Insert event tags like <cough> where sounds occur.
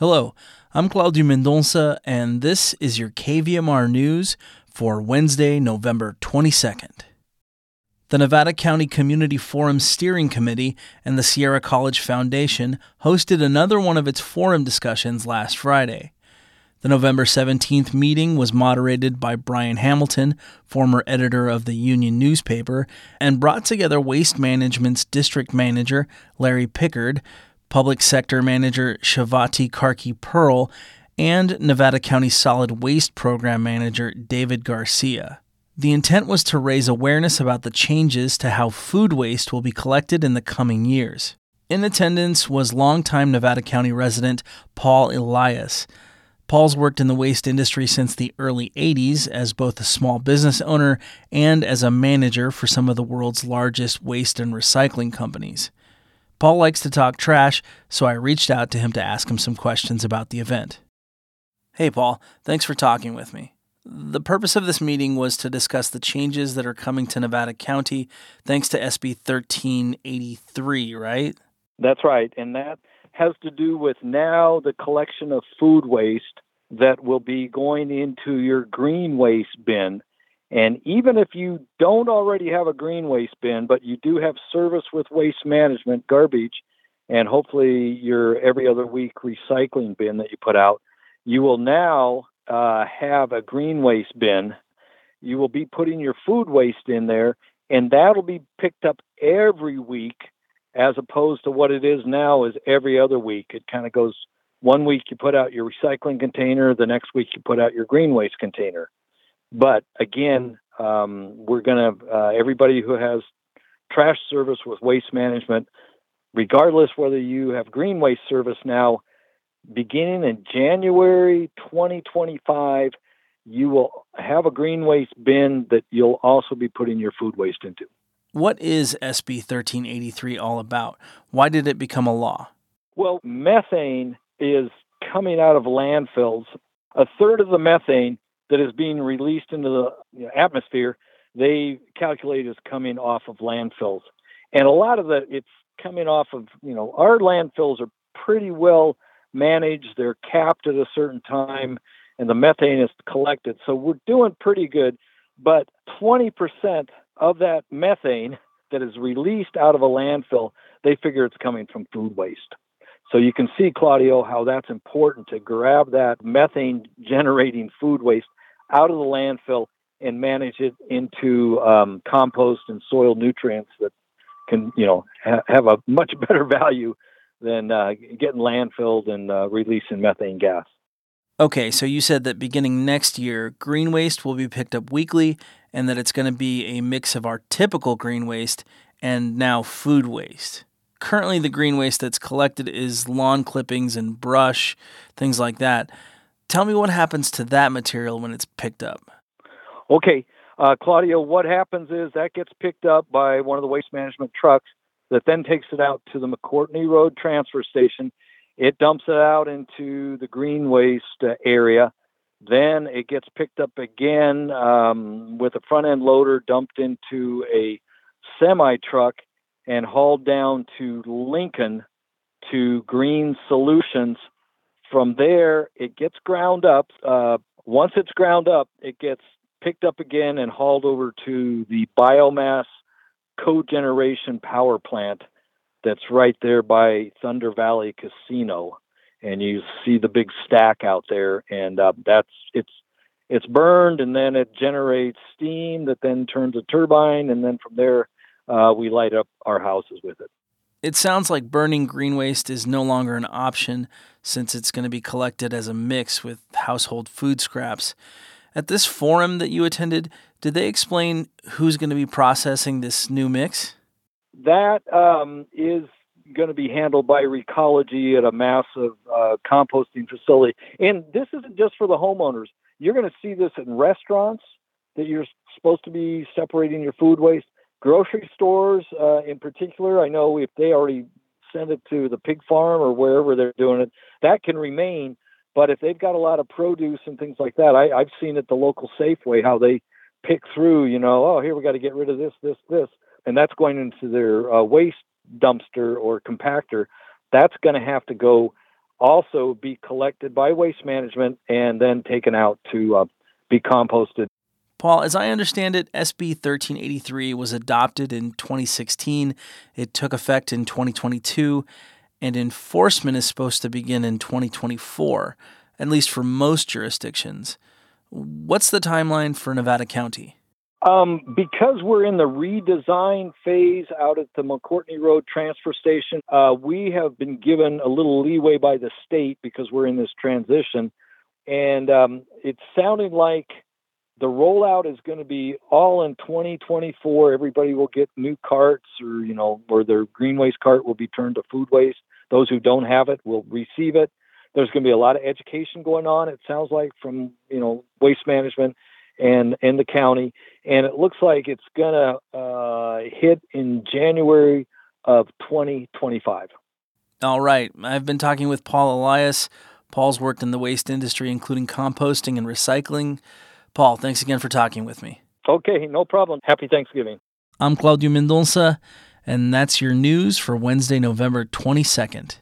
Hello, I'm Claudio Mendonça, and this is your KVMR News for Wednesday, November 22nd. The Nevada County Community Forum Steering Committee and the Sierra College Foundation hosted another one of its forum discussions last Friday. The November 17th meeting was moderated by Brian Hamilton, former editor of the Union newspaper, and brought together Waste Management's district manager, Larry Pickard, Public Sector Manager Shavati Karki Pearl, and Nevada County Solid Waste Program Manager David Garcia. The intent was to raise awareness about the changes to how food waste will be collected in the coming years. In attendance was longtime Nevada County resident Paul Elias. Paul's worked in the waste industry since the early 80s as both a small business owner and as a manager for some of the world's largest waste and recycling companies. Paul likes to talk trash, so I reached out to him to ask him some questions about the event. Hey, Paul, thanks for talking with me. The purpose of this meeting was to discuss the changes that are coming to Nevada County thanks to SB 1383, right? That's right. And that has to do with now the collection of food waste that will be going into your green waste bin. And even if you don't already have a green waste bin, but you do have service with waste management, garbage, and hopefully your every other week recycling bin that you put out, you will now uh, have a green waste bin. You will be putting your food waste in there, and that'll be picked up every week as opposed to what it is now is every other week. It kind of goes one week you put out your recycling container, the next week you put out your green waste container. But again, um, we're going to, uh, everybody who has trash service with waste management, regardless whether you have green waste service now, beginning in January 2025, you will have a green waste bin that you'll also be putting your food waste into. What is SB 1383 all about? Why did it become a law? Well, methane is coming out of landfills. A third of the methane that is being released into the atmosphere, they calculate is coming off of landfills. And a lot of that, it's coming off of, you know, our landfills are pretty well managed. They're capped at a certain time, and the methane is collected. So we're doing pretty good. But 20% of that methane that is released out of a landfill, they figure it's coming from food waste. So you can see, Claudio, how that's important to grab that methane generating food waste out of the landfill and manage it into um, compost and soil nutrients that can, you know, ha- have a much <laughs> better value than uh, getting landfilled and uh, releasing methane gas. Okay, so you said that beginning next year, green waste will be picked up weekly and that it's going to be a mix of our typical green waste and now food waste. Currently, the green waste that's collected is lawn clippings and brush, things like that. Tell me what happens to that material when it's picked up. Okay, uh, Claudio, what happens is that gets picked up by one of the waste management trucks that then takes it out to the McCourtney Road transfer station. It dumps it out into the green waste uh, area. Then it gets picked up again um, with a front end loader dumped into a semi truck and hauled down to Lincoln to Green Solutions. From there, it gets ground up. Uh, once it's ground up, it gets picked up again and hauled over to the biomass cogeneration power plant that's right there by Thunder Valley Casino and you see the big stack out there, and uh, that's it's it's burned, and then it generates steam that then turns a turbine, and then from there uh, we light up our houses with it. It sounds like burning green waste is no longer an option since it's going to be collected as a mix with household food scraps. At this forum that you attended, did they explain who's going to be processing this new mix? That um, is going to be handled by Recology at a massive uh, composting facility. And this isn't just for the homeowners. You're going to see this in restaurants that you're supposed to be separating your food waste. Grocery stores, uh, in particular, I know if they already send it to the pig farm or wherever they're doing it, that can remain. But if they've got a lot of produce and things like that, I, I've seen at the local Safeway how they pick through, you know, oh, here we got to get rid of this, this, this. And that's going into their uh, waste dumpster or compactor, that's going to have to go also be collected by waste management and then taken out to uh, be composted. Paul, as I understand it, SB 1383 was adopted in 2016. It took effect in 2022, and enforcement is supposed to begin in 2024, at least for most jurisdictions. What's the timeline for Nevada County? Um, because we're in the redesign phase out at the McCourtney Road transfer station, uh, we have been given a little leeway by the state because we're in this transition. And um, it's sounding like the rollout is going to be all in 2024. Everybody will get new carts, or you know, or their green waste cart will be turned to food waste. Those who don't have it will receive it. There's going to be a lot of education going on. It sounds like from you know waste management and in the county, and it looks like it's going to uh, hit in January of 2025. All right, I've been talking with Paul Elias. Paul's worked in the waste industry, including composting and recycling. Paul, thanks again for talking with me. Okay, no problem. Happy Thanksgiving. I'm Claudio Mendonça, and that's your news for Wednesday, November 22nd.